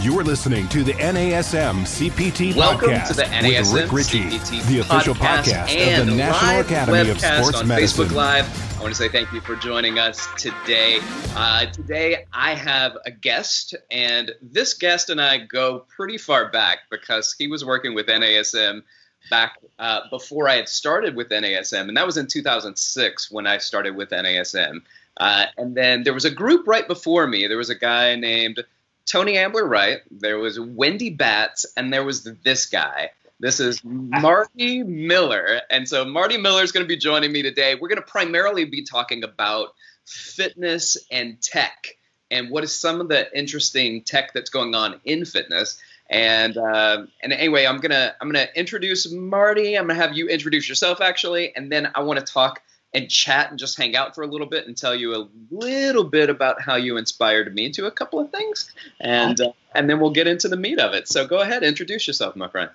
You're listening to the NASM CPT Welcome podcast to the NASM with Rick Richey, CPT the official podcast podcast of the National Academy of Sports on Medicine. Facebook Live. I want to say thank you for joining us today. Uh, today I have a guest, and this guest and I go pretty far back because he was working with NASM back uh, before I had started with NASM, and that was in 2006 when I started with NASM. Uh, and then there was a group right before me. There was a guy named Tony Ambler Wright, there was Wendy Batts, and there was this guy. This is Marty Miller. And so Marty Miller is going to be joining me today. We're going to primarily be talking about fitness and tech and what is some of the interesting tech that's going on in fitness. And uh, and anyway, I'm gonna I'm gonna introduce Marty. I'm gonna have you introduce yourself actually, and then I want to talk and chat and just hang out for a little bit and tell you a little bit about how you inspired me to a couple of things, and uh, and then we'll get into the meat of it. So go ahead, introduce yourself, my friend.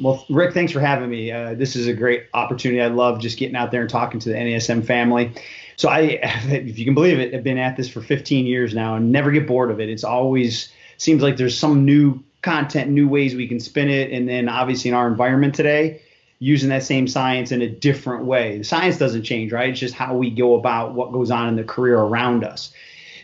Well, Rick, thanks for having me. Uh, this is a great opportunity. I love just getting out there and talking to the NASM family. So I, if you can believe it, I've been at this for 15 years now and never get bored of it. It's always seems like there's some new content, new ways we can spin it, and then obviously in our environment today using that same science in a different way. The science doesn't change, right? It's just how we go about what goes on in the career around us.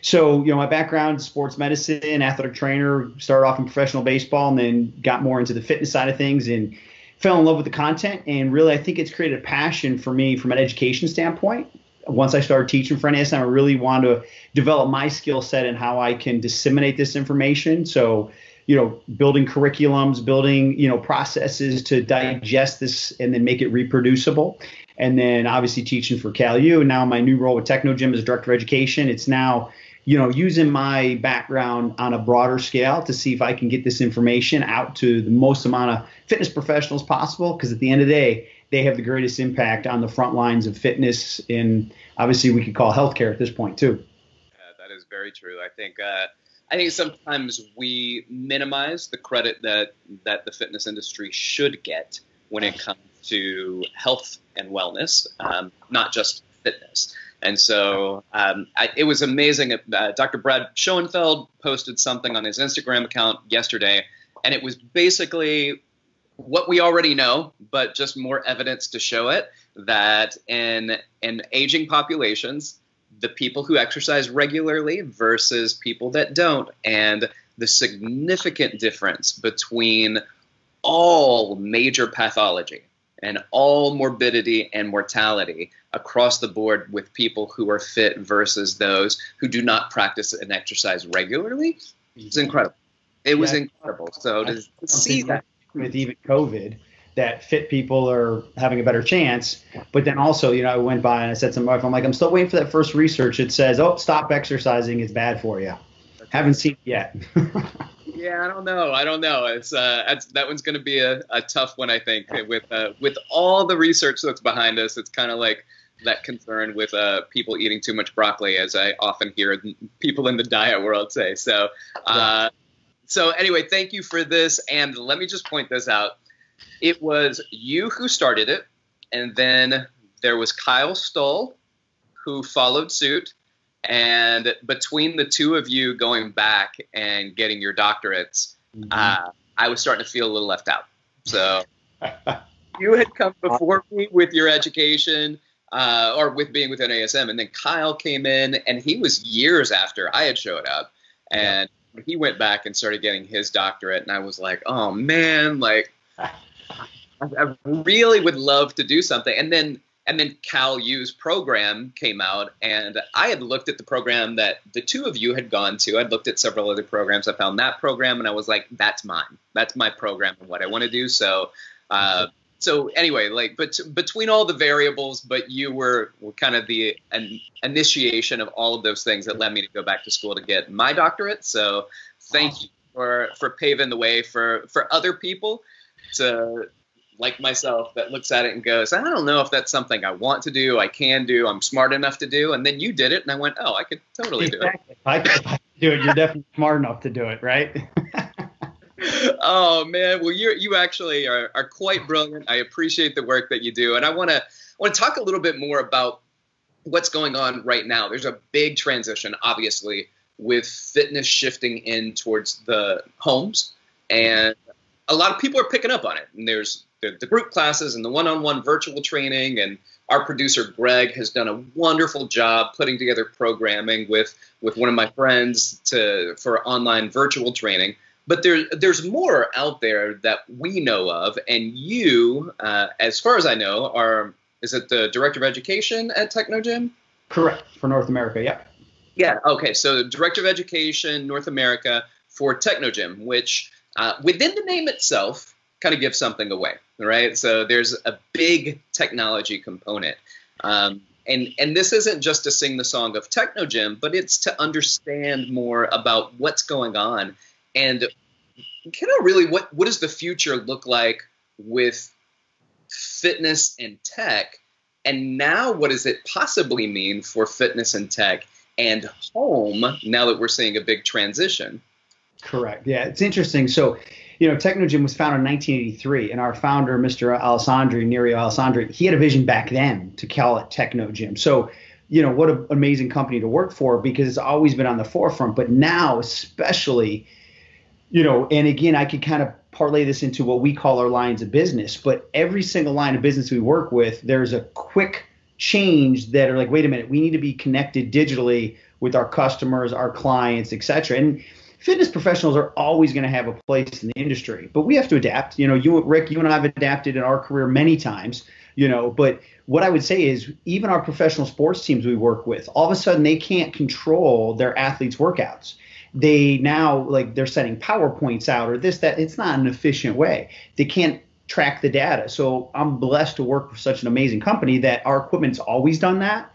So, you know, my background sports medicine, athletic trainer, started off in professional baseball and then got more into the fitness side of things and fell in love with the content. And really, I think it's created a passion for me from an education standpoint. Once I started teaching for NASM, I really wanted to develop my skill set and how I can disseminate this information. So, you know, building curriculums, building, you know, processes to digest this and then make it reproducible. And then obviously teaching for CalU. And now my new role with Technogym as director of education. It's now, you know, using my background on a broader scale to see if I can get this information out to the most amount of fitness professionals possible. Because at the end of the day, they have the greatest impact on the front lines of fitness. And obviously, we could call healthcare at this point too. Uh, that is very true. I think uh, I think sometimes we minimize the credit that that the fitness industry should get when it comes to health and wellness, um, not just fitness. And so um, I, it was amazing. Uh, Dr. Brad Schoenfeld posted something on his Instagram account yesterday, and it was basically what we already know, but just more evidence to show it that in in aging populations, the people who exercise regularly versus people that don't, and the significant difference between all major pathology and all morbidity and mortality across the board with people who are fit versus those who do not practice and exercise regularly it's incredible. It was Yeah. incredible. So to, to see that. with even COVID that fit people are having a better chance. But then also, you know, I went by and I said to my wife, I'm like, I'm still waiting for that first research. It says, oh, stop exercising. It's bad for you. Haven't seen it yet. Yeah, I don't know. I don't know. It's uh, that's, that one's going to be a, a tough one, I think. With uh, with all the research that's behind us, it's kind of like that concern with uh, people eating too much broccoli, as I often hear people in the diet world say. So, uh, so anyway, thank you for this, and let me just point this out. It was you who started it, and then there was Kyle Stull who followed suit. And between the two of you going back and getting your doctorates, uh, I was starting to feel a little left out. So you had come before me with your education uh, or with being with NASM, and then Kyle came in, and he was years after I had showed up, and he went back and started getting his doctorate, and I was like, oh man, like I, really would love to do something, and then and then Cal U's program came out, and I had looked at the program that the two of you had gone to. I'd looked at several other programs. I found that program, and I was like, "That's mine. That's my program and what I want to do." So, uh, so anyway, like, but between all the variables, but you were, were kind of the an initiation of all of those things that led me to go back to school to get my doctorate. So, thank you for for paving the way for for other people to like myself that looks at it and goes, I don't know if that's something I want to do, I can do, I'm smart enough to do. And then you did it, and I went, oh, I could totally do it. I could I could do it. You're definitely smart enough to do it, right? oh man, well you you actually are, are quite brilliant. I appreciate the work that you do, and I want to want to talk a little bit more about what's going on right now. There's a big transition, obviously, with fitness shifting in towards the homes, and a lot of people are picking up on it. And there's the, the group classes and the one-on-one virtual training, and our producer Greg has done a wonderful job putting together programming with with one of my friends to for online virtual training. But there, there's more out there that we know of, and you, uh, as far as I know, are is it the director of education at Technogym? Correct for North America. Yeah. Yeah. Okay. So director of education North America for Technogym, which uh, within the name itself kind of gives something away, right? So there's a big technology component. Um, and, and this isn't just to sing the song of Technogym, but it's to understand more about what's going on and kind of really what, what does the future look like with fitness and tech? And now, what does it possibly mean for fitness and tech and home now that we're seeing a big transition? Correct. Yeah, it's interesting. So, you know, Technogym was founded in 1983, and our founder, Mr. Alessandri, Nerio Alessandri, he had a vision back then to call it Technogym. So, you know, what an amazing company to work for because it's always been on the forefront. But now, especially, you know, and again, I could kind of parlay this into what we call our lines of business. But every single line of business we work with, there's a quick change that are like, wait a minute, we need to be connected digitally with our customers, our clients, et cetera. And fitness professionals are always going to have a place in the industry, but we have to adapt. You know, you, Rick, you and I have adapted in our career many times. You know, but what I would say is even our professional sports teams we work with, all of a sudden they can't control their athletes' workouts. They now like they're setting PowerPoints out or this that. It's not an efficient way. They can't track the data. So I'm blessed to work with such an amazing company that our equipment's always done that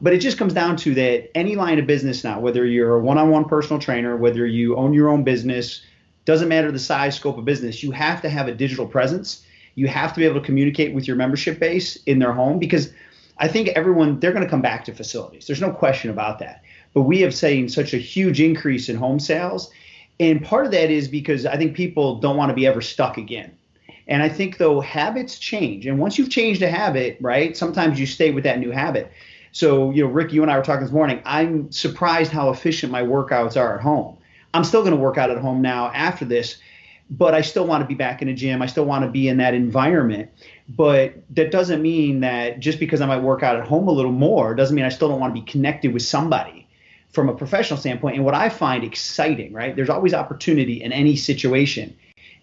but it just comes down to that any line of business now, whether you're a one-on-one personal trainer, whether you own your own business, doesn't matter the size, scope of business, you have to have a digital presence. You have to be able to communicate with your membership base in their home because I think everyone they're going to come back to facilities. There's no question about that. But we have seen such a huge increase in home sales. And part of that is because I think people don't want to be ever stuck again. And I think though habits change. And once you've changed a habit, right, sometimes you stay with that new habit. So, you know, Rick, you and I were talking this morning. I'm surprised how efficient my workouts are at home. I'm still going to work out at home now after this, but I still want to be back in a gym. I still want to be in that environment. But that doesn't mean that just because I might work out at home a little more doesn't mean I still don't want to be connected with somebody from a professional standpoint. And what I find exciting, right? There's always opportunity in any situation.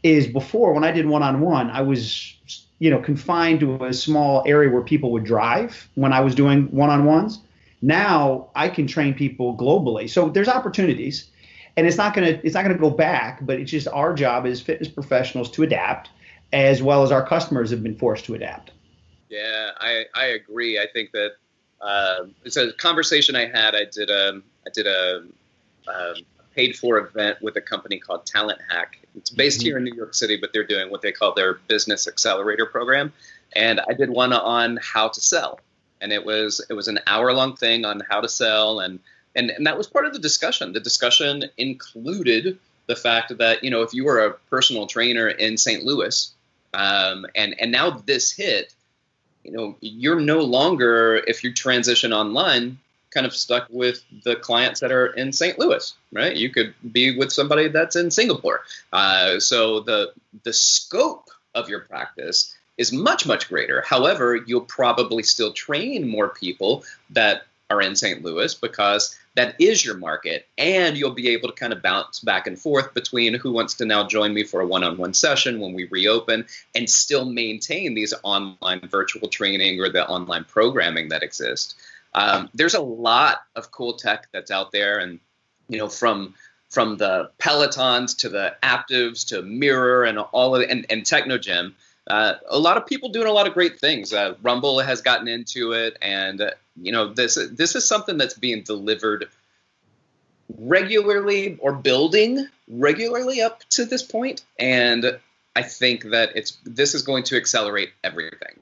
Is before when I did one on one, I was you know, confined to a small area where people would drive when I was doing one-on-ones. Now I can train people globally. So there's opportunities, and it's not gonna it's not gonna go back. But it's just our job as fitness professionals to adapt, as well as our customers have been forced to adapt. Yeah, I I agree. I think that uh, it's a conversation I had. I did a I did a, a paid for event with a company called Talent Hack. It's based mm-hmm. here in New York City, but they're doing what they call their business accelerator program. And I did one on how to sell, and it was it was an hour long thing on how to sell, and and and that was part of the discussion. The discussion included the fact that you know if you were a personal trainer in St. Louis, um, and and now this hit, you know you're no longer if you transition online kind of stuck with the clients that are in St. Louis, right? You could be with somebody that's in Singapore. Uh, so the the scope of your practice is much much greater. However, you'll probably still train more people that are in St. Louis because that is your market and you'll be able to kind of bounce back and forth between who wants to now join me for a one-on-one session when we reopen and still maintain these online virtual training or the online programming that exists um, there's a lot of cool tech that's out there, and you know from from the Pelotons to the Aaptivs to Mirror and all of and, and Technogym. Uh, a lot of people doing a lot of great things. Uh, Rumble has gotten into it, and uh, you know this this is something that's being delivered regularly or building regularly up to this point, and I think that it's this is going to accelerate everything.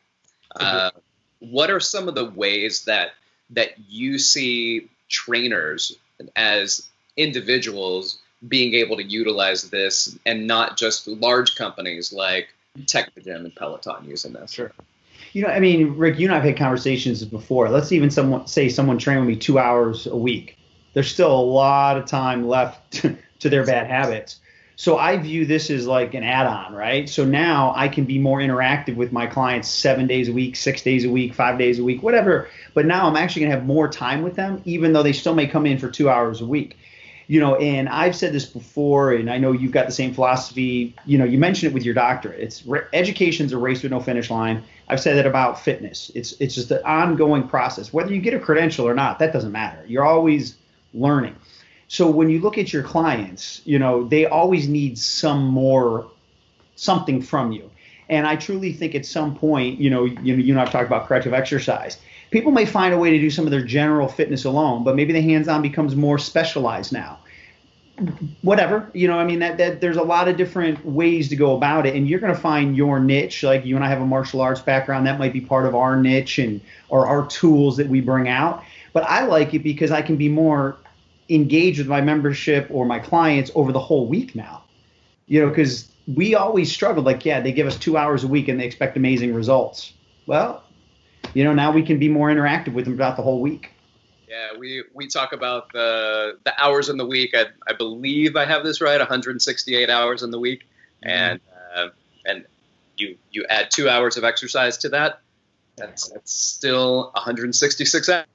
Uh, what are some of the ways that that you see trainers as individuals being able to utilize this and not just large companies like Technogym and Peloton using this. Sure. You know, I mean, Rick, you and I've had conversations before. Let's even someone say someone train with me two hours a week. there's still a lot of time left to their bad habits. So I view this as like an add-on, right? So now I can be more interactive with my clients seven days a week, six days a week, five days a week, whatever. But now I'm actually gonna have more time with them, even though they still may come in for two hours a week. You know, and I've said this before, and I know you've got the same philosophy. You know, you mentioned it with your doctorate. It's education's a race with no finish line. I've said that about fitness. It's it's just an ongoing process. Whether you get a credential or not, that doesn't matter. You're always learning. So when you look at your clients, you know, they always need some more something from you. And I truly think at some point, you know, you, you and I've talked about corrective exercise. People may find a way to do some of their general fitness alone, but maybe the hands-on becomes more specialized now. Whatever, you know, I mean that, that there's a lot of different ways to go about it, and you're going to find your niche. Like you and I have a martial arts background, that might be part of our niche and or our tools that we bring out. But I like it because I can be more engage with my membership or my clients over the whole week now. You know, because we always struggled like, yeah, they give us two hours a week and they expect amazing results. Well, you know, now we can be more interactive with them throughout the whole week. Yeah, we, we talk about the the hours in the week. I, I believe I have this right, 168 hours in the week, mm-hmm. and uh, and you you add two hours of exercise to that, that's that's still 166 hours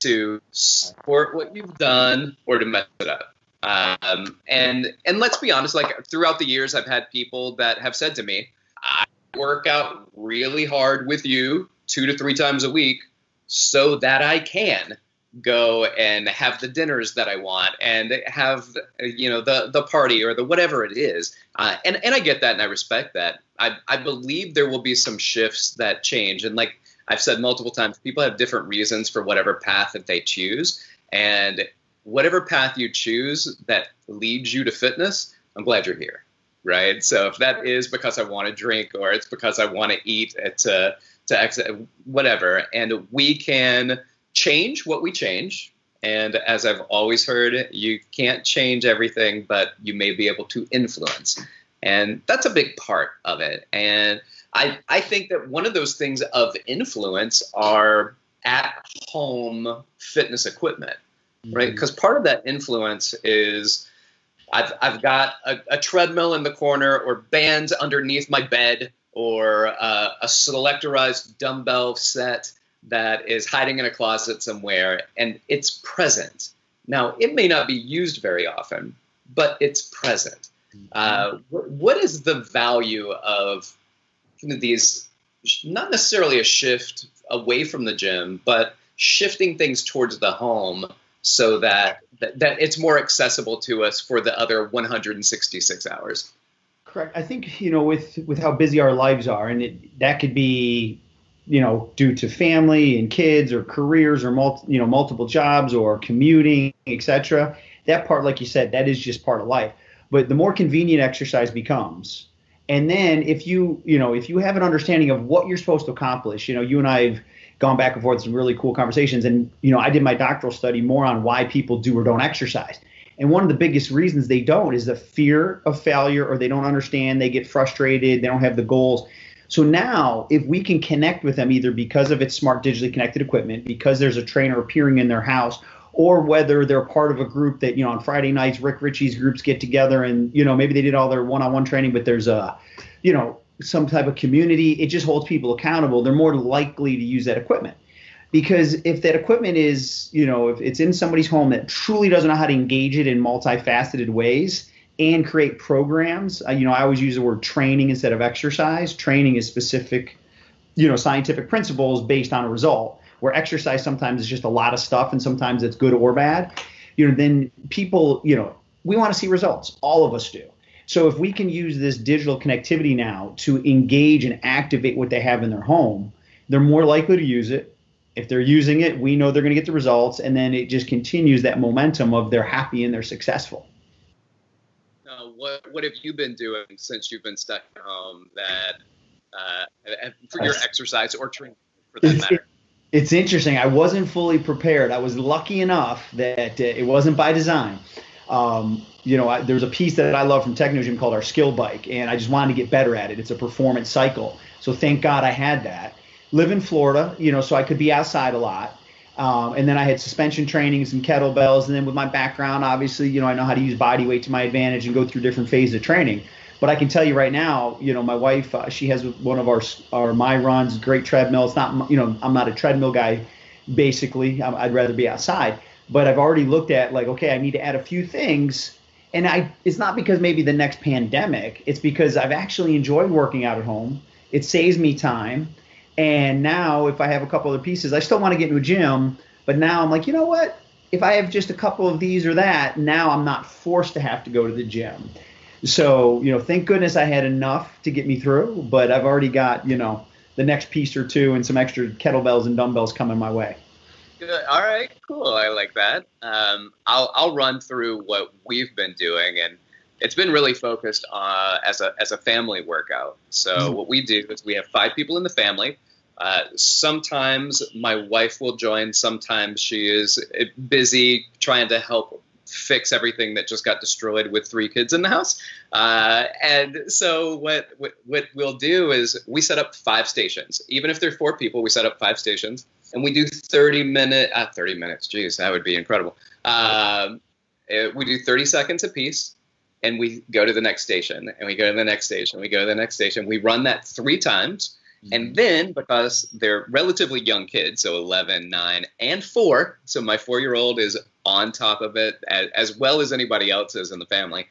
to support what you've done or to mess it up. Um, and and let's be honest, like throughout the years, I've had people that have said to me, "I work out really hard with you two to three times a week, so that I can." go and have the dinners that I want and have you know the the party or the whatever it is. Uh, and and I get that and I respect that. I I believe there will be some shifts that change and like I've said multiple times, people have different reasons for whatever path that they choose. And whatever path you choose that leads you to fitness, I'm glad you're here. Right. So if that is because I want to drink or it's because I want uh, to eat to, to exit, whatever, and we can change what we change. And as I've always heard, you can't change everything, but you may be able to influence. And that's a big part of it. And I, I think that one of those things of influence are at home fitness equipment, right? Because mm-hmm. part of that influence is I've, I've got a, a, treadmill in the corner or bands underneath my bed or uh, a selectorized dumbbell set that is hiding in a closet somewhere and it's present. Now, it may not be used very often, but it's present. Mm-hmm. Uh, what is the value of these not necessarily a shift away from the gym, but shifting things towards the home so that, that, that it's more accessible to us for the other 166 hours. Correct. I think you know with with how busy our lives are, and it, that could be you know due to family and kids or careers or multi, you know multiple jobs or commuting, etc. That part, like you said, that is just part of life. But the more convenient exercise becomes, and then if you, you know, if you have an understanding of what you're supposed to accomplish, you know, you and I have gone back and forth some really cool conversations. And, you know, I did my doctoral study more on why people do or don't exercise. And one of the biggest reasons they don't is the fear of failure or they don't understand, they get frustrated, they don't have the goals. So now, if we can connect with them either because of its smart digitally connected equipment, because there's a trainer appearing in their house, or whether they're part of a group that you know on Friday nights Rick Richey's groups get together and you know maybe they did all their one-on-one training but there's a you know some type of community. It just holds people accountable. They're more likely to use that equipment. Because if that equipment is you know if it's in somebody's home that truly doesn't know how to engage it in multifaceted ways and create programs uh, you know I always use the word training instead of exercise. Training is specific you know scientific principles based on a result where exercise sometimes is just a lot of stuff and sometimes it's good or bad, you know, then people, you know, we want to see results. All of us do. So if we can use this digital connectivity now to engage and activate what they have in their home, they're more likely to use it. If they're using it, we know they're going to get the results, and then it just continues that momentum of they're happy and they're successful. Uh, what what have you been doing since you've been stuck at home that uh, for your exercise or training for that matter? It's interesting. I wasn't fully prepared. I was lucky enough that uh, it wasn't by design. Um, you know, I, there's a piece that I love from Technogym called our skill bike, and I just wanted to get better at it. It's a performance cycle. So thank God I had that. Live in Florida, you know, so I could be outside a lot. Um, and then I had suspension training, some kettlebells, and then with my background, obviously, you know, I know how to use body weight to my advantage and go through different phases of training. But I can tell you right now, you know, my wife, uh, she has one of our our MyRuns, great treadmill. It's not, you know, I'm not a treadmill guy, basically. I'd rather be outside. But I've already looked at like, okay, I need to add a few things, and I it's not because maybe the next pandemic. It's because I've actually enjoyed working out at home. It saves me time, and now if I have a couple other pieces, I still want to get into a gym. But now I'm like, you know what? If I have just a couple of these or that, now I'm not forced to have to go to the gym. So, you know, thank goodness I had enough to get me through, but I've already got, you know, the next piece or two and some extra kettlebells and dumbbells coming my way. Good. All right, cool. I like that. Um, I'll I'll run through what we've been doing, and it's been really focused uh, as a as a family workout. So mm-hmm. what we do is we have five people in the family. Uh, sometimes my wife will join. Sometimes she is busy trying to help fix everything that just got destroyed with three kids in the house. Uh, and so what, what, what we'll do is we set up five stations. Even if there are four people, we set up five stations, and we do 30 minute uh, 30 minutes. Geez, that would be incredible. Um, it, we do 30 seconds a piece. And we go to the next station, and we go to the next station, we go to the next station. We run that three times, and mm-hmm. then, because they're relatively young kids, so 11, 9, and 4, so my four year old is on top of it as, as, well as anybody else is in the family.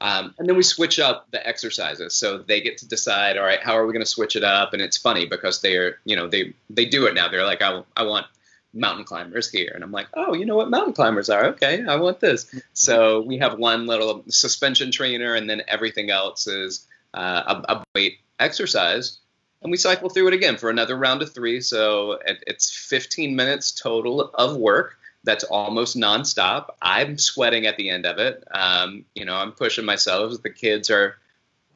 Um, and then we switch up the exercises, so they get to decide, all right, how are we going to switch it up? And it's funny because they're, you know, they they do it now. They're like, I, I want mountain climbers here, and I'm like, oh, you know what mountain climbers are? Okay, I want this. Mm-hmm. So we have one little suspension trainer, and then everything else is uh, a, a weight exercise and we cycle through it again for another round of three. So it's 15 minutes total of work. That's almost nonstop. I'm sweating at the end of it. Um, you know, I'm pushing myself. The kids are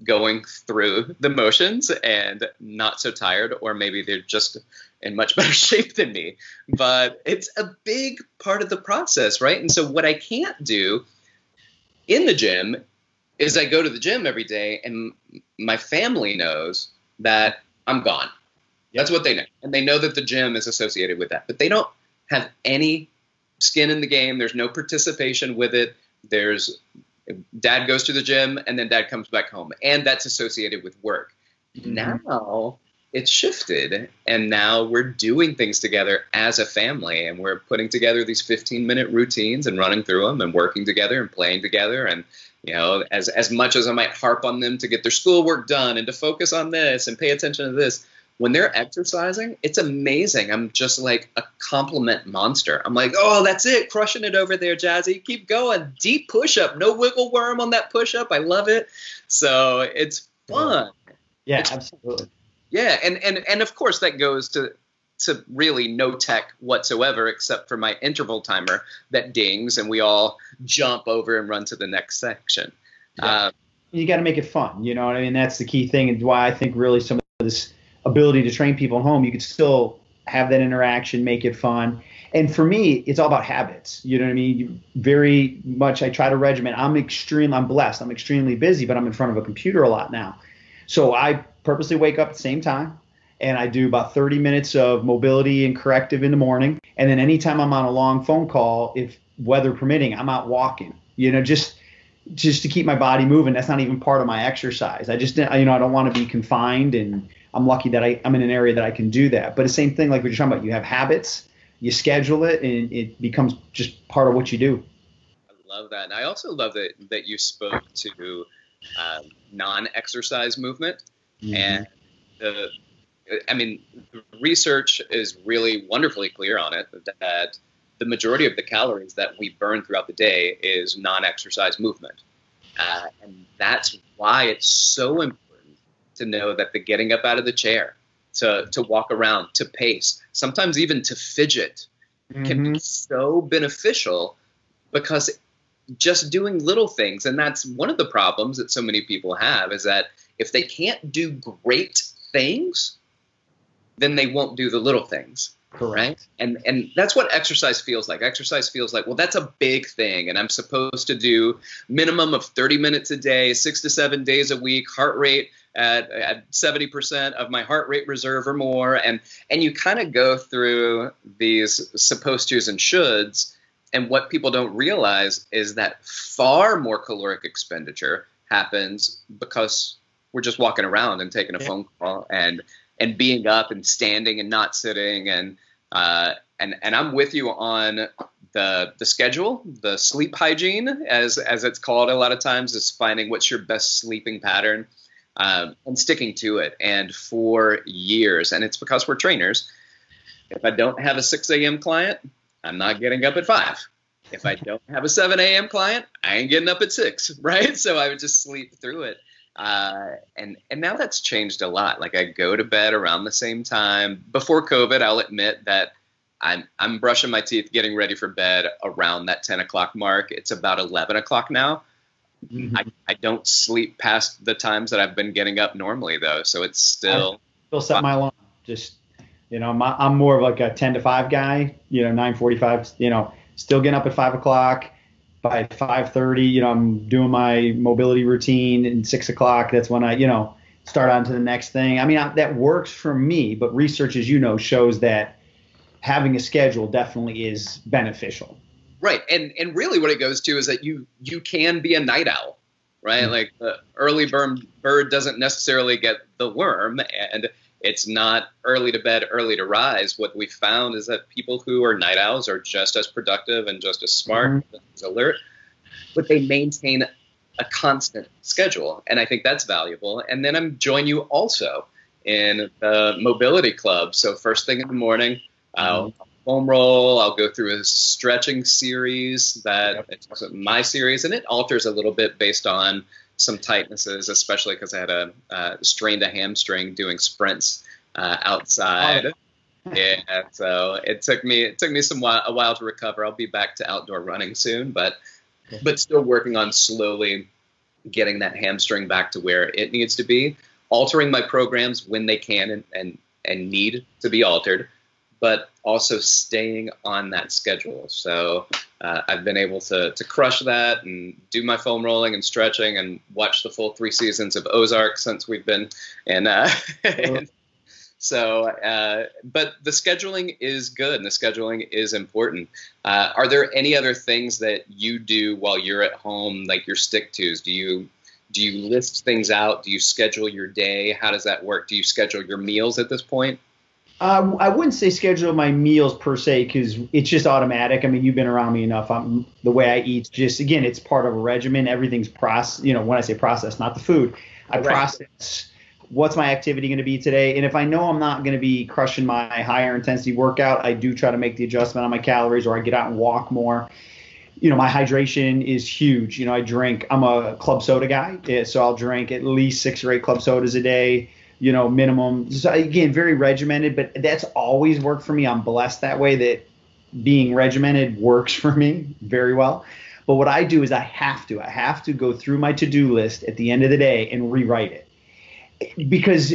going through the motions and not so tired, or maybe they're just in much better shape than me. But it's a big part of the process, right? And so, what I can't do in the gym is I go to the gym every day, and my family knows that I'm gone. That's what they know. And they know that the gym is associated with that. But they don't have any skin in the game. There's no participation with it. There's dad goes to the gym and then dad comes back home. And that's associated with work. Mm-hmm. Now it's shifted and now we're doing things together as a family and we're putting together these 15 minute routines and running through them and working together and playing together and you know as as much as i might harp on them to get their schoolwork done and to focus on this and pay attention to this when they're exercising it's amazing. I'm just like a compliment monster. I'm like oh that's it. Crushing it over there jazzy. Keep going. Deep push up no wiggle worm on that push up i love it. So it's fun. Yeah it's, absolutely. Yeah and and and of course that goes to to really no tech whatsoever except for my interval timer that dings and we all jump over and run to the next section. Yeah. Um, you got to make it fun. You know what I mean? That's the key thing and why I think really some of this ability to train people at home, you could still have that interaction, make it fun. And for me, it's all about habits. You know what I mean? You very much, I try to regiment. I'm extreme. I'm blessed. I'm extremely busy, but I'm in front of a computer a lot now. So I purposely wake up at the same time and I do about 30 minutes of mobility and corrective in the morning. And then anytime I'm on a long phone call, if weather permitting, I'm out walking. You know, just just to keep my body moving. That's not even part of my exercise. I just you know I don't want to be confined, and I'm lucky that I, I'm in an area that I can do that. But the same thing like what you're talking about. You have habits, you schedule it, and it becomes just part of what you do. I love that, and I also love that that you spoke to um, non-exercise movement mm-hmm. and the I mean, research is really wonderfully clear on it that the majority of the calories that we burn throughout the day is non-exercise movement, uh, and that's why it's so important to know that the getting up out of the chair, to to walk around, to pace, sometimes even to fidget, mm-hmm. can be mm-hmm. so beneficial because just doing little things, and that's one of the problems that so many people have is that if they can't do great things then they won't do the little things. Correct. And and that's what exercise feels like. Exercise feels like, well, that's a big thing, and I'm supposed to do minimum of 30 minutes a day, six to seven days a week, heart rate at, at 70% of my heart rate reserve or more. And, and you kind of go through these supposed to's and shoulds. And what people don't realize is that far more caloric expenditure happens because we're just walking around and taking a yeah. phone call and and being up and standing and not sitting and uh, and and I'm with you on the the schedule, the sleep hygiene, as as it's called a lot of times, is finding what's your best sleeping pattern um, and sticking to it. And for years, and it's because we're trainers. If I don't have a 6 a.m. client, I'm not getting up at five. If I don't have a 7 a.m. client, I ain't getting up at six, right? So I would just sleep through it. Uh, and and now that's changed a lot. Like I go to bed around the same time. Before COVID, I'll admit that I'm I'm brushing my teeth, getting ready for bed around that 10 o'clock mark. It's about 11 o'clock now. Mm-hmm. I, I don't sleep past the times that I've been getting up normally though, so it's still. I still set my alarm. Just you know, my, I'm more of like a 10 to 5 guy. You know, 9:45. You know, still getting up at five o'clock by 5:30, you know, I'm doing my mobility routine, and six o'clock, that's when I, you know, start on to the next thing. I mean, I, that works for me, but research, as you know, shows that having a schedule definitely is beneficial. Right, and and really, what it goes to is that you you can be a night owl, right? Mm-hmm. Like the early bird bird doesn't necessarily get the worm, and it's not early to bed, early to rise. What we found is that people who are night owls are just as productive and just as smart, mm-hmm. as alert, but they maintain a constant schedule, and I think that's valuable. And then I'm join you also in the mobility club. So first thing in the morning, I'll mm-hmm. foam roll. I'll go through a stretching series that yep. it's my series, and it alters a little bit based on some tightnesses, especially because I had a uh, strained a hamstring doing sprints uh, outside. Oh. yeah, so it took me it took me some while, a while to recover. I'll be back to outdoor running soon, but but still working on slowly getting that hamstring back to where it needs to be. Altering my programs when they can and and, and need to be altered but also staying on that schedule. So uh, I've been able to to crush that and do my foam rolling and stretching and watch the full three seasons of Ozark since we've been in. Uh, and so, uh, but the scheduling is good and the scheduling is important. Uh, are there any other things that you do while you're at home, like your stick tos? Do you do you list things out? Do you schedule your day? How does that work? Do you schedule your meals at this point? Uh, I wouldn't say schedule my meals per se because it's just automatic. I mean, you've been around me enough. I'm, the way I eat, just again, it's part of a regimen. Everything's process. You know, when I say process, not the food, I right. process what's my activity going to be today. And if I know I'm not going to be crushing my higher intensity workout, I do try to make the adjustment on my calories or I get out and walk more. You know, my hydration is huge. You know, I drink. I'm a club soda guy, so I'll drink at least six or eight club sodas a day you know, minimum. So again, very regimented, but that's always worked for me. I'm blessed that way that being regimented works for me very well. But what I do is I have to, I have to go through my to-do list at the end of the day and rewrite it. Because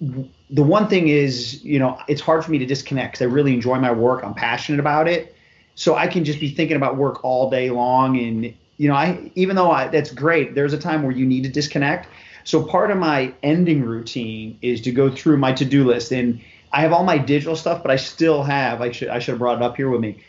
the one thing is, you know, it's hard for me to disconnect because I really enjoy my work. I'm passionate about it. So I can just be thinking about work all day long. And, you know, I, even though I, that's great, there's a time where you need to disconnect. So part of my ending routine is to go through my to-do list, and I have all my digital stuff, but I still have. I should I should have brought it up here with me.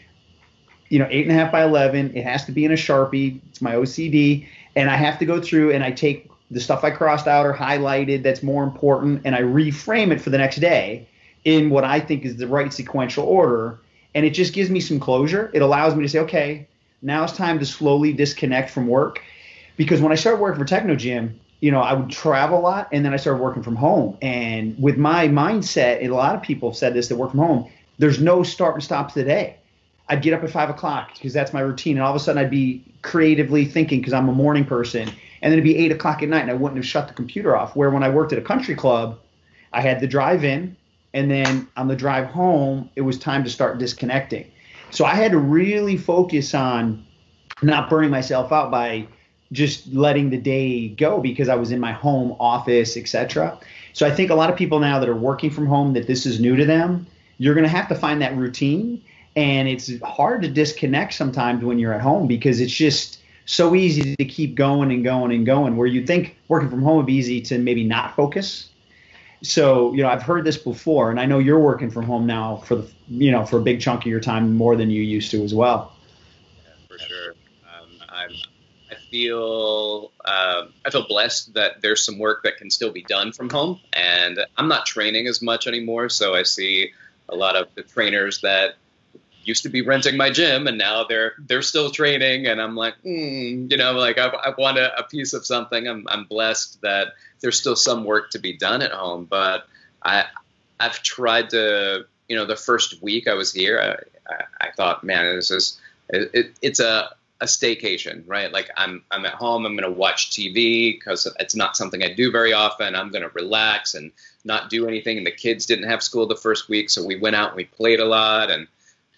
You know, eight and a half by eleven. It has to be in a sharpie. It's my OCD, and I have to go through and I take the stuff I crossed out or highlighted that's more important, and I reframe it for the next day in what I think is the right sequential order, and it just gives me some closure. It allows me to say, okay, now it's time to slowly disconnect from work, because when I started working for Technogym, you know, I would travel a lot and then I started working from home. And with my mindset, and a lot of people have said this that work from home, there's no start and stop to the day. I'd get up at five o'clock because that's my routine. And all of a sudden I'd be creatively thinking because I'm a morning person. And then it'd be eight o'clock at night and I wouldn't have shut the computer off. Where when I worked at a country club, I had the drive in and then on the drive home, it was time to start disconnecting. So I had to really focus on not burning myself out by just letting the day go because I was in my home office, etc. So I think a lot of people now that are working from home that this is new to them, you're going to have to find that routine and it's hard to disconnect sometimes when you're at home because it's just so easy to keep going and going and going. Where you think working from home would be easy to maybe not focus. So you know, I've heard this before, and I know you're working from home now for the you know for a big chunk of your time more than you used to as well. Yeah, for sure. Um, I'm. I feel uh, I feel blessed that there's some work that can still be done from home, and I'm not training as much anymore. So I see a lot of the trainers that used to be renting my gym and now they're they're still training. And I'm like mm, you know like I, I want a, a, piece of something. I'm, I'm blessed that there's still some work to be done at home. But I I've tried to you know the first week I was here I, I, I thought man this is it, it, it's a a staycation right? Like I'm I'm at home I'm gonna watch TV because it's not something I do very often. I'm gonna relax and not do anything. And the kids didn't have school the first week so we went out and we played a lot. And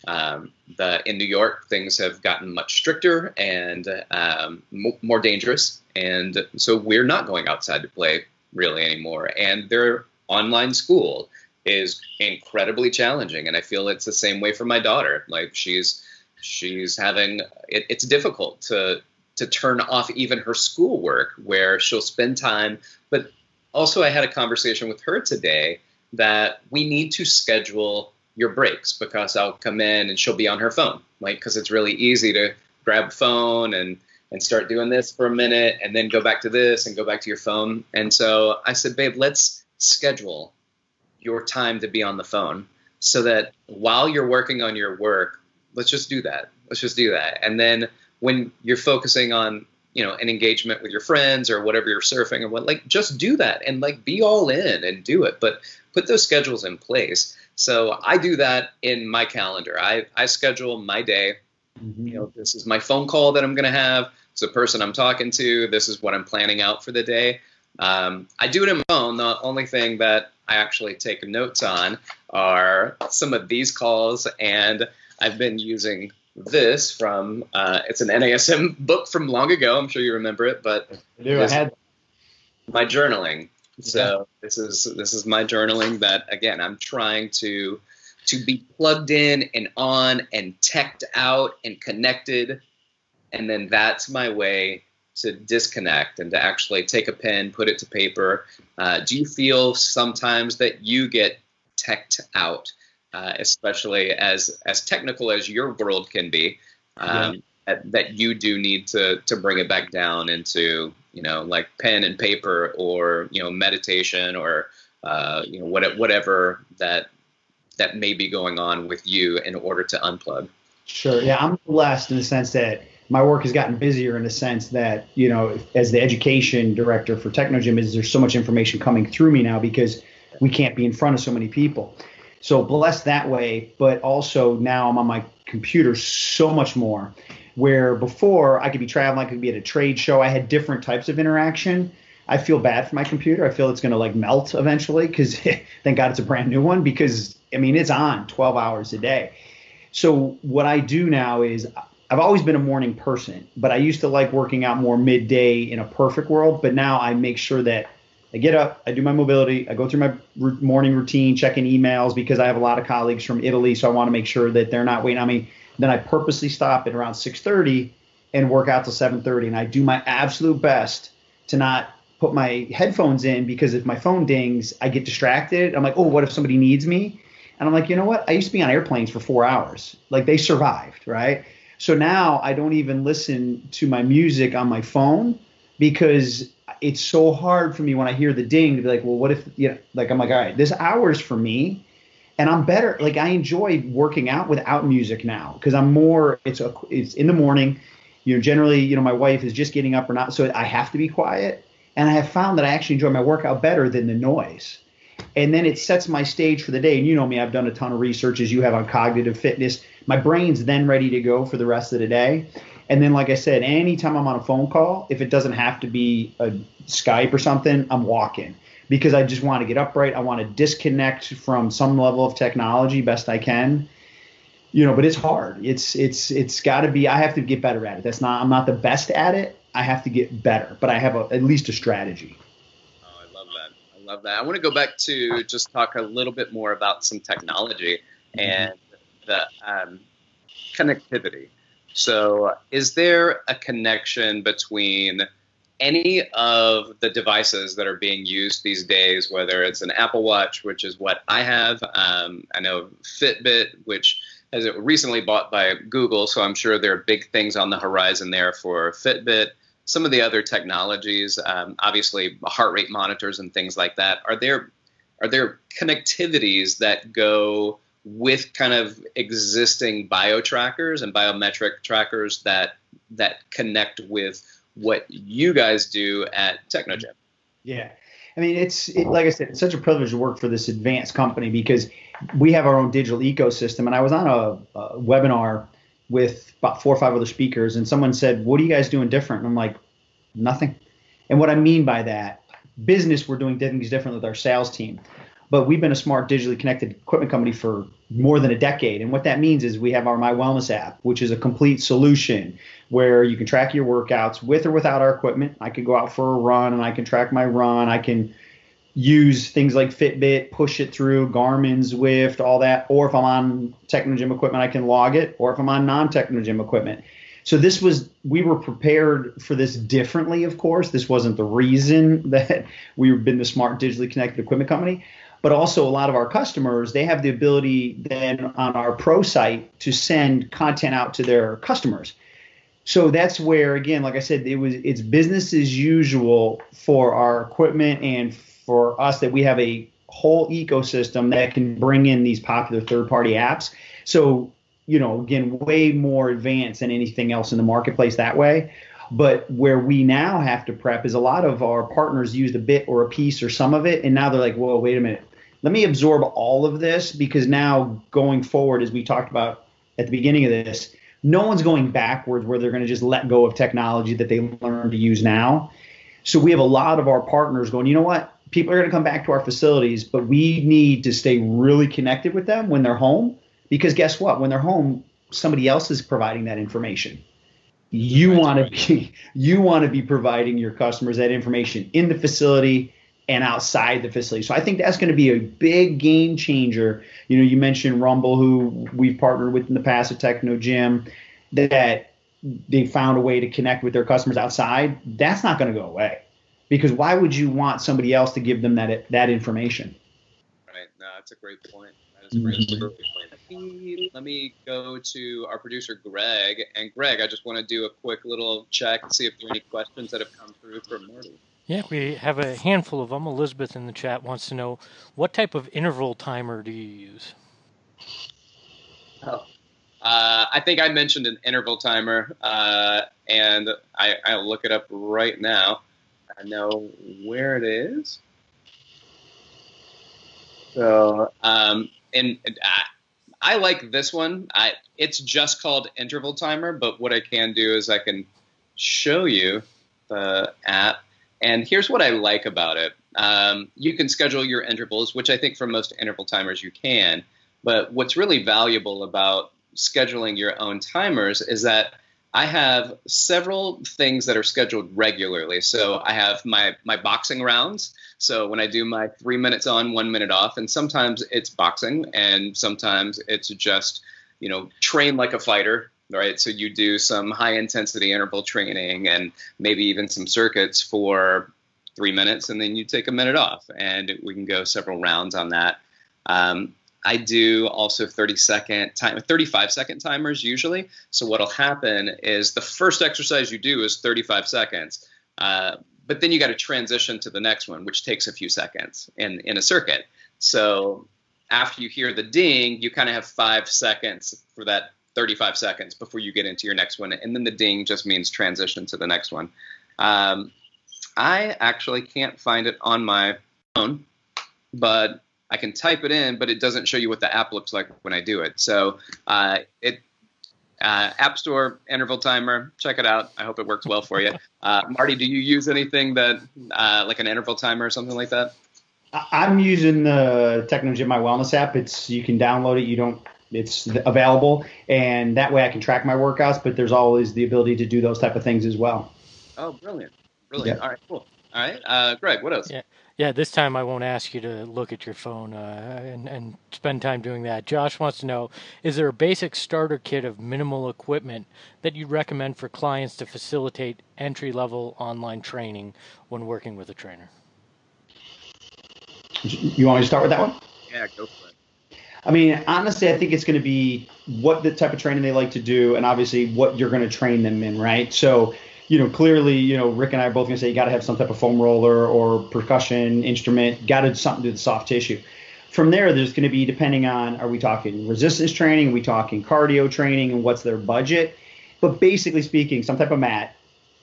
um, the, in New York, things have gotten much stricter and um, more dangerous, and so we're not going outside to play really anymore. And their online school is incredibly challenging, and I feel it's the same way for my daughter. Like she's she's having it, it's difficult to to turn off even her schoolwork, where she'll spend time. But also, I had a conversation with her today that we need to schedule your breaks because I'll come in and she'll be on her phone, like because it's really easy to grab phone and and start doing this for a minute and then go back to this and go back to your phone. And so I said, babe, let's schedule your time to be on the phone so that while you're working on your work, let's just do that. Let's just do that. And then when you're focusing on you know an engagement with your friends or whatever you're surfing or what like just do that and like be all in and do it but put those schedules in place so I do that in my calendar. I, I schedule my day. Mm-hmm. You know, this is my phone call that I'm going to have. It's the person I'm talking to. This is what I'm planning out for the day. Um, I do it in my phone. The only thing that I actually take notes on are some of these calls, and I've been using this from. Uh, it's an NASM book from long ago. I'm sure you remember it, but I do. I had my journaling. So yeah. this is this is my journaling that again I'm trying to to be plugged in and on and teched out and connected and then that's my way to disconnect and to actually take a pen put it to paper uh, do you feel sometimes that you get teched out uh, especially as as technical as your world can be um, yeah. that, that you do need to to bring it back down into you know, like pen and paper or, you know, meditation or, uh, you know, what, whatever that, that may be going on with you in order to unplug. Sure. Yeah. I'm blessed in the sense that my work has gotten busier in the sense that, you know, as the education director for Technogym is there's so much information coming through me now because we can't be in front of so many people. So blessed that way, but also now I'm on my computer so much more where before I could be traveling, I could be at a trade show. I had different types of interaction. I feel bad for my computer. I feel it's going to like melt eventually because thank God it's a brand new one because I mean it's on 12 hours a day. So what I do now is I've always been a morning person, but I used to like working out more midday in a perfect world. But now I make sure that I get up, I do my mobility, I go through my morning routine, checking emails because I have a lot of colleagues from Italy, so I want to make sure that they're not waiting on me. Then I purposely stop at around 6:30 and work out till 7:30, and I do my absolute best to not put my headphones in because if my phone dings, I get distracted. I'm like, oh, what if somebody needs me? And I'm like, you know what? I used to be on airplanes for four hours. Like they survived, right? So now I don't even listen to my music on my phone because it's so hard for me when I hear the ding to be like, well, what if, you know, like I'm like, all right, this hour's for me and I'm better. Like I enjoy working out without music now because I'm more. It's a, it's in the morning. You know, generally, you know, my wife is just getting up or not, so I have to be quiet. And I have found that I actually enjoy my workout better than the noise. And then it sets my stage for the day. And you know me, I've done a ton of research as you have on cognitive fitness. My brain's then ready to go for the rest of the day. And then, like I said, anytime I'm on a phone call, if it doesn't have to be a Skype or something, I'm walking because I just want to get upright. I want to disconnect from some level of technology best I can. You know, but it's hard. It's it's it's got to be. I have to get better at it. That's not. I'm not the best at it. I have to get better, but I have a, at least a strategy. Oh, I love that. I love that. I want to go back to just talk a little bit more about some technology and the um, connectivity. So, is there a connection between any of the devices that are being used these days, whether it's an Apple Watch, which is what I have, um, I know Fitbit, which has recently bought by Google, so I'm sure there are big things on the horizon there for Fitbit. Some of the other technologies, um, obviously heart rate monitors and things like that. Are there are there connectivities that go with kind of existing bio trackers and biometric trackers that that connect with what you guys do at Technogym. Yeah. I mean, it's it, like I said, it's such a privilege to work for this advanced company because we have our own digital ecosystem. And I was on a, a, webinar with about four or five other speakers, and someone said, "What are you guys doing different?" And I'm like, "Nothing." And what I mean by that, business, we're doing things different with our sales team. But we've been a smart digitally connected equipment company for more than a decade. And what that means is we have our My Wellness app, which is a complete solution where you can track your workouts with or without our equipment. I could go out for a run and I can track my run. I can use things like Fitbit, push it through, Garmin, Zwift, all that. Or if I'm on Technogym equipment, I can log it. Or if I'm on non Technogym equipment. So this was we were prepared for this differently, of course. This wasn't the reason that we've been the smart digitally connected equipment company but also a lot of our customers they have the ability then on our pro site to send content out to their customers. So that's where again like i said it was it's business as usual for our equipment and for us that we have a whole ecosystem that can bring in these popular third party apps. So you know again way more advanced than anything else in the marketplace that way. But where we now have to prep is a lot of our partners used a bit or a piece or some of it, and now they're like, "Whoa, wait a minute let me absorb all of this because now going forward, as we talked about at the beginning of this, no one's going backwards where they're going to just let go of technology that they learn to use now. So we have a lot of our partners going, you know what? People are going to come back to our facilities, but we need to stay really connected with them when they're home because guess what? When they're home, somebody else is providing that information. You want to be you want to be providing your customers that information in the facility and outside the facility. So I think that's going to be a big game changer. You know, you mentioned Rumble, who we've partnered with in the past at Technogym, that they found a way to connect with their customers outside. That's not going to go away because why would you want somebody else to give them that that information? Right. No, that's a great point. That is a great, mm-hmm. point. Let me, let me go to our producer Greg. And Greg, I just want to do a quick little check and see if there are any questions that have come through from Marty. Yeah, we have a handful of them. Elizabeth in the chat wants to know what type of interval timer do you use? Oh, uh, I think I mentioned an interval timer, uh, and I, I'll look it up right now. I know where it is. So, um, and, I, I, like this one. I, it's just called interval timer, but what I can do is I can show you the app and here's what I like about it. Um, you can schedule your intervals, which I think for most interval timers you can. But what's really valuable about scheduling your own timers is that I have several things that are scheduled regularly. So I have my my boxing rounds. So when I do my three minutes on, one minute off, and sometimes it's boxing, and sometimes it's just you know train like a fighter, right? So you do some high intensity interval training and maybe even some circuits for three minutes, and then you take a minute off, and we can go several rounds on that. Um, I do also 30 second time, 35 second timers usually. So what'll happen is the first exercise you do is 35 seconds, uh, but then you got to transition to the next one, which takes a few seconds in in a circuit. So after you hear the ding, you kind of have five seconds for that 35 seconds before you get into your next one. And then the ding just means transition to the next one. Um, I actually can't find it on my phone, but I can type it in, but it doesn't show you what the app looks like when I do it. So uh, it uh, App Store interval timer. Check it out. I hope it works well for you. Uh, Marty, do you use anything that uh, like an interval timer or something like that? I'm using the Technogym My Wellness app. It's you can download it. You don't it's available, and that way I can track my workouts. But there's always the ability to do those type of things as well. Oh, brilliant, brilliant. Yeah. All right, cool. All right, uh, Greg. What else? Yeah. Yeah, this time I won't ask you to look at your phone uh, and, and spend time doing that. Josh wants to know Is there a basic starter kit of minimal equipment that you'd recommend for clients to facilitate entry level online training when working with a trainer? You want me to start with that one? Yeah, go for it. I mean, honestly, I think it's going to be what the type of training they like to do, and obviously what you're going to train them in, right? So, you know, clearly, you know, Rick and I are both going to say you got to have some type of foam roller or percussion instrument, got to do something to the soft tissue. From there, there's going to be depending on are we talking resistance training, are we talking cardio training, and what's their budget. But basically speaking, some type of mat,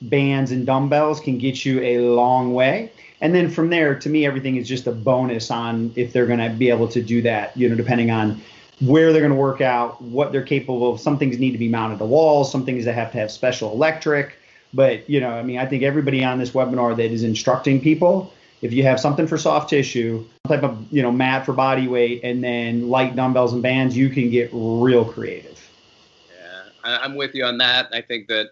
bands, and dumbbells can get you a long way. And then from there, to me, everything is just a bonus on if they're going to be able to do that, you know, depending on where they're going to work out, what they're capable of. Some things need to be mounted to walls, some things that have to have special electric. But, you know, I mean, I think everybody on this webinar that is instructing people, if you have something for soft tissue, type of, you know, mat for body weight, and then light dumbbells and bands, you can get real creative. Yeah, I'm with you on that. I think that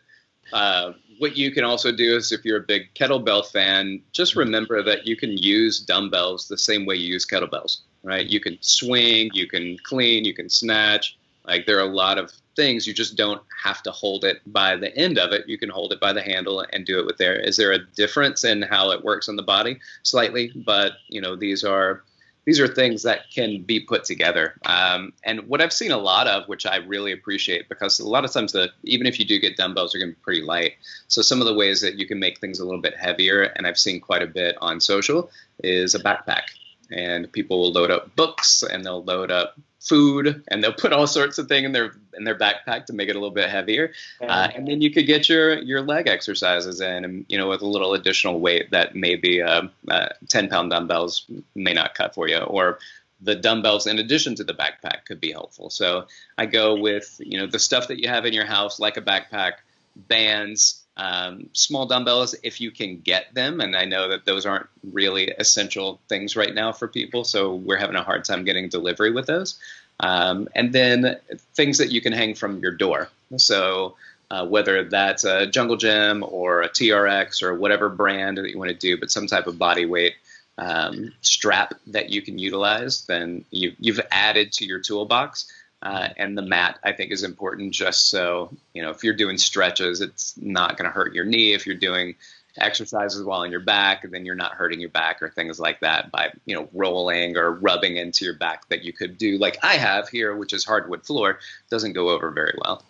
uh, what you can also do is if you're a big kettlebell fan, just mm-hmm. remember that you can use dumbbells the same way you use kettlebells, right? You can swing, you can clean, you can snatch. Like there are a lot of things you just don't have to hold it by the end of it. You can hold it by the handle and do it with there. Is there a difference in how it works on the body? Slightly, but you know these are these are things that can be put together. Um, and what I've seen a lot of, which I really appreciate, because a lot of times the even if you do get dumbbells, they're going to be pretty light. So some of the ways that you can make things a little bit heavier, and I've seen quite a bit on social, is a backpack. And people will load up books and they'll load up food and they'll put all sorts of thing in their in their backpack to make it a little bit heavier. Uh, and then you could get your your leg exercises in and you know with a little additional weight that maybe uh, uh, 10 pound dumbbells may not cut for you or the dumbbells in addition to the backpack could be helpful. So i go with you know the stuff that you have in your house like a backpack bands um, small dumbbells if you can get them. And i know that those aren't really essential things right now for people so we're having a hard time getting delivery with those. Um, and then things that you can hang from your door. So uh, whether that's a jungle gym or a trx or whatever brand that you want to do but some type of body weight um, strap that you can utilize then you, you've added to your toolbox uh, and the mat, I think, is important just so, you know, if you're doing stretches, it's not going to hurt your knee. If you're doing exercises while on your back, then you're not hurting your back or things like that by, you know, rolling or rubbing into your back that you could do like I have here, which is hardwood floor, doesn't go over very well.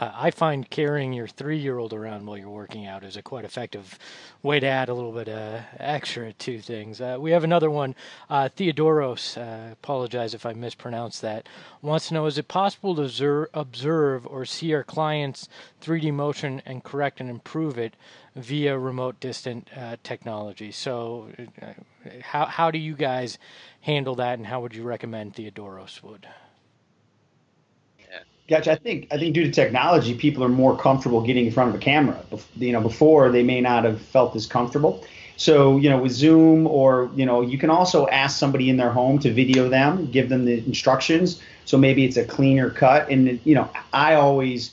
I find carrying your three-year-old around while you're working out is a quite effective way to add a little bit uh, extra to things. Uh, we have another one. Uh, Theodoros, uh, apologize if I mispronounced that, wants to know: Is it possible to observe, observe or see our clients' 3D motion and correct and improve it via remote distant uh, technology? So, uh, how how do you guys handle that, and how would you recommend Theodoros would? Gotcha. I think I think due to technology, people are more comfortable getting in front of a camera. You know, before they may not have felt as comfortable. So you know, with Zoom or you know, you can also ask somebody in their home to video them, give them the instructions. So maybe it's a cleaner cut. And you know, I always,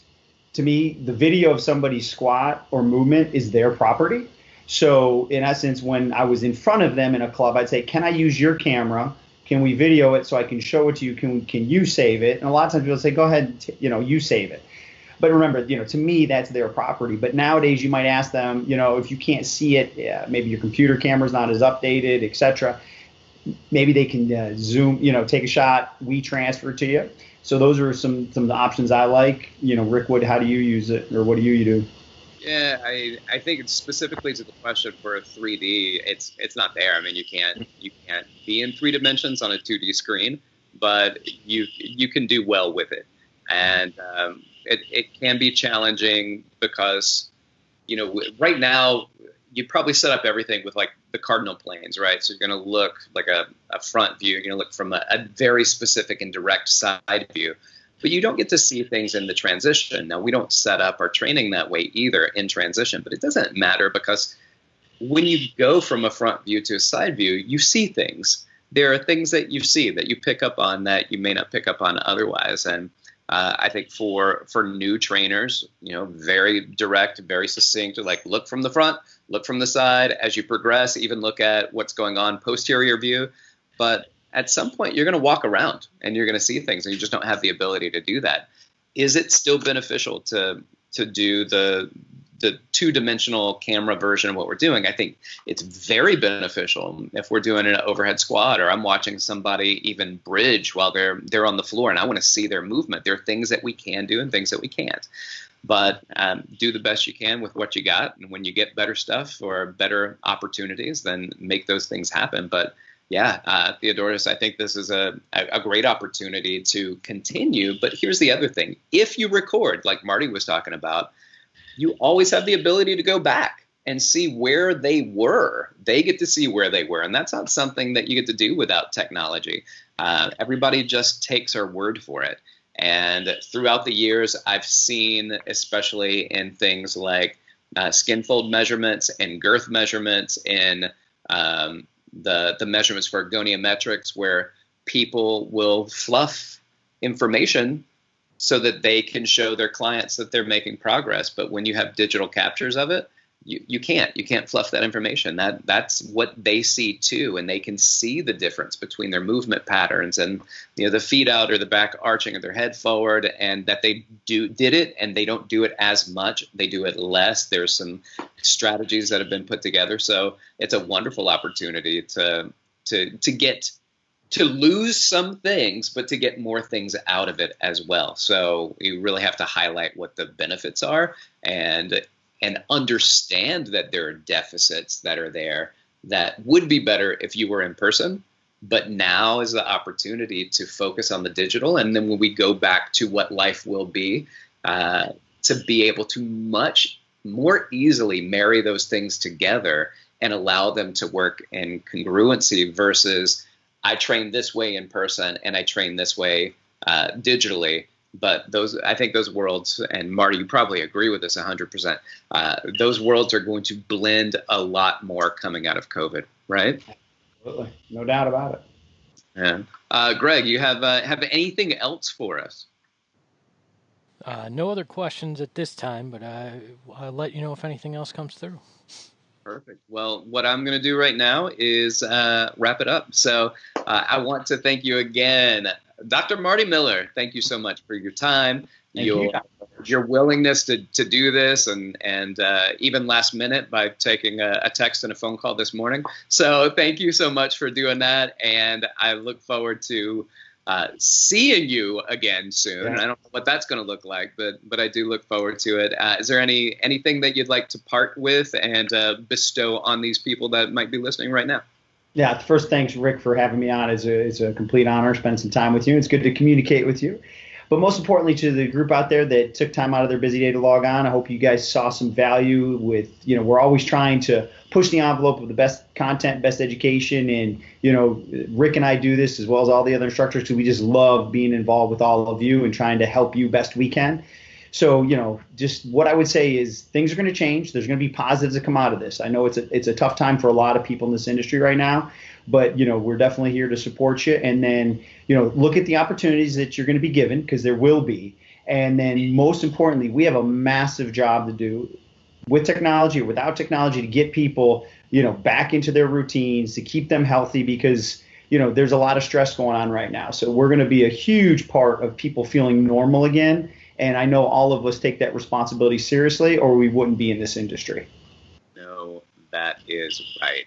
to me, the video of somebody's squat or movement is their property. So in essence, when I was in front of them in a club, I'd say, "Can I use your camera?" Can we video it so I can show it to you? Can can you save it? And a lot of times people say, go ahead, t- you know, you save it. But remember, you know, to me that's their property. But nowadays you might ask them, you know, if you can't see it, yeah, maybe your computer camera's not as updated, etc. Maybe they can uh, zoom, you know, take a shot, we transfer to you. So those are some some of the options I like. You know, Rick Wood, how do you use it, or what do you, you do? Yeah, I I think it's specifically to the question for a 3D, it's it's not there. I mean, you can't you can't be in three dimensions on a 2D screen, but you you can do well with it, and um, it it can be challenging because you know right now you probably set up everything with like the cardinal planes, right? So you're going to look like a, a front view. You're going to look from a, a very specific and direct side view but you don't get to see things in the transition. Now, we don't set up our training that way either in transition, but it doesn't matter because when you go from a front view to a side view, you see things. There are things that you see that you pick up on that you may not pick up on otherwise. And Uh, I think for for new trainers, you know, very direct, very succinct. Like look from the front, look from the side as you progress. Even look at what's going on posterior view. But at some point, you're going to walk around and you're going to see things, and you just don't have the ability to do that. Is it still beneficial to to do the the two dimensional camera version of what we're doing, I think it's very beneficial if we're doing an overhead squat or I'm watching somebody even bridge while they're they're on the floor and I want to see their movement. There are things that we can do and things that we can't. But um, do the best you can with what you got, and when you get better stuff or better opportunities, then make those things happen. But yeah, uh, Theodoros, I think this is a, a great opportunity to continue. But here's the other thing: if you record, like Marty was talking about, you always have the ability to go back and see where they were. They get to see where they were, and that's not something that you get to do without technology. Uh, everybody just takes our word for it. And throughout the years, I've seen, especially in things like uh, skin fold measurements and girth measurements, in um, the the measurements for goniometrics, where people will fluff information so that they can show their clients that they're making progress. But when you have digital captures of it, you, you can't. You can't fluff that information. That that's what they see too, and they can see the difference between their movement patterns and you know the feet out or the back arching of their head forward, and that they do did it and they don't do it as much. They do it less. There's some strategies that have been put together, so it's a wonderful opportunity to to to get to lose some things, but to get more things out of it as well. So you really have to highlight what the benefits are and and understand that there are deficits that are there that would be better if you were in person. But now is the opportunity to focus on the digital, and then when we go back to what life will be, uh, to be able to much more easily marry those things together and allow them to work in congruency versus I train this way in person and I train this way uh, digitally. But those, I think those worlds, and Marty, you probably agree with this 100%. Uh, those worlds are going to blend a lot more coming out of COVID, right? Absolutely, no doubt about it. Yeah, uh, Greg, you have uh, have anything else for us? Uh, no other questions at this time, but I, I'll let you know if anything else comes through. Perfect. Well, what I'm going to do right now is uh, wrap it up. So uh, I want to thank you again, Dr. Marty Miller. Thank you so much for your time, your, you. your willingness to, to do this, and and uh, even last minute by taking a, a, text and a phone call this morning. So thank you so much for doing that, and I look forward to uh, seeing you again soon. Yeah. I don't know what that's going to look like, but but I do look forward to it. Uh, is there any anything that you'd like to part with and uh, bestow on these people that might be listening right now? Yeah, first, thanks, Rick, for having me on. It's a, it's a complete honor spending some time with you. It's good to communicate with you. But most importantly, to the group out there that took time out of their busy day to log on, I hope you guys saw some value with, you know, we're always trying to push the envelope of the best content, best education. And, you know, Rick and I do this as well as all the other instructors because we just love being involved with all of you and trying to help you best we can. So, you know, just what I would say is things are going to change. There's going to be positives that come out of this. I know it's a, it's a tough time for a lot of people in this industry right now, but you know we're definitely here to support you and then you know look at the opportunities that you're going to be given because there will be and then most importantly we have a massive job to do with technology or without technology to get people you know back into their routines to keep them healthy because you know there's a lot of stress going on right now so we're going to be a huge part of people feeling normal again and i know all of us take that responsibility seriously or we wouldn't be in this industry no that is right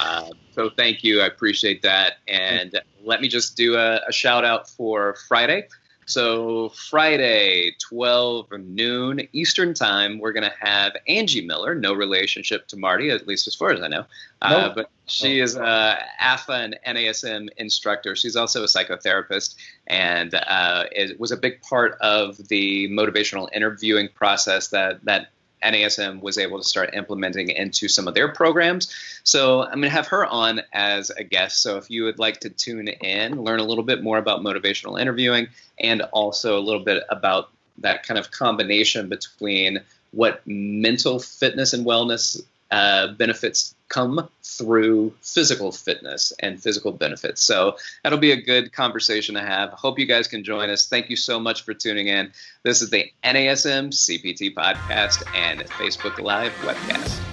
uh, so thank you. I appreciate that. And let me just do a, a, shout out for Friday. So Friday, 12 noon Eastern time, we're going to have Angie Miller, no relationship to Marty, at least as far as I know. Uh. But she is a AFA and NASM instructor. She's also a psychotherapist and uh, it was a big part of the motivational interviewing process that that NASM was able to start implementing into some of their programs. So I'm going to have her on as a guest. So if you would like to tune in, learn a little bit more about motivational interviewing, and also a little bit about that kind of combination between what mental fitness and wellness uh, benefits come through physical fitness and physical benefits. So that'll be a good conversation to have. Hope you guys can join us. Thank you so much for tuning in. This is the NASM CPT podcast and Facebook Live webcast.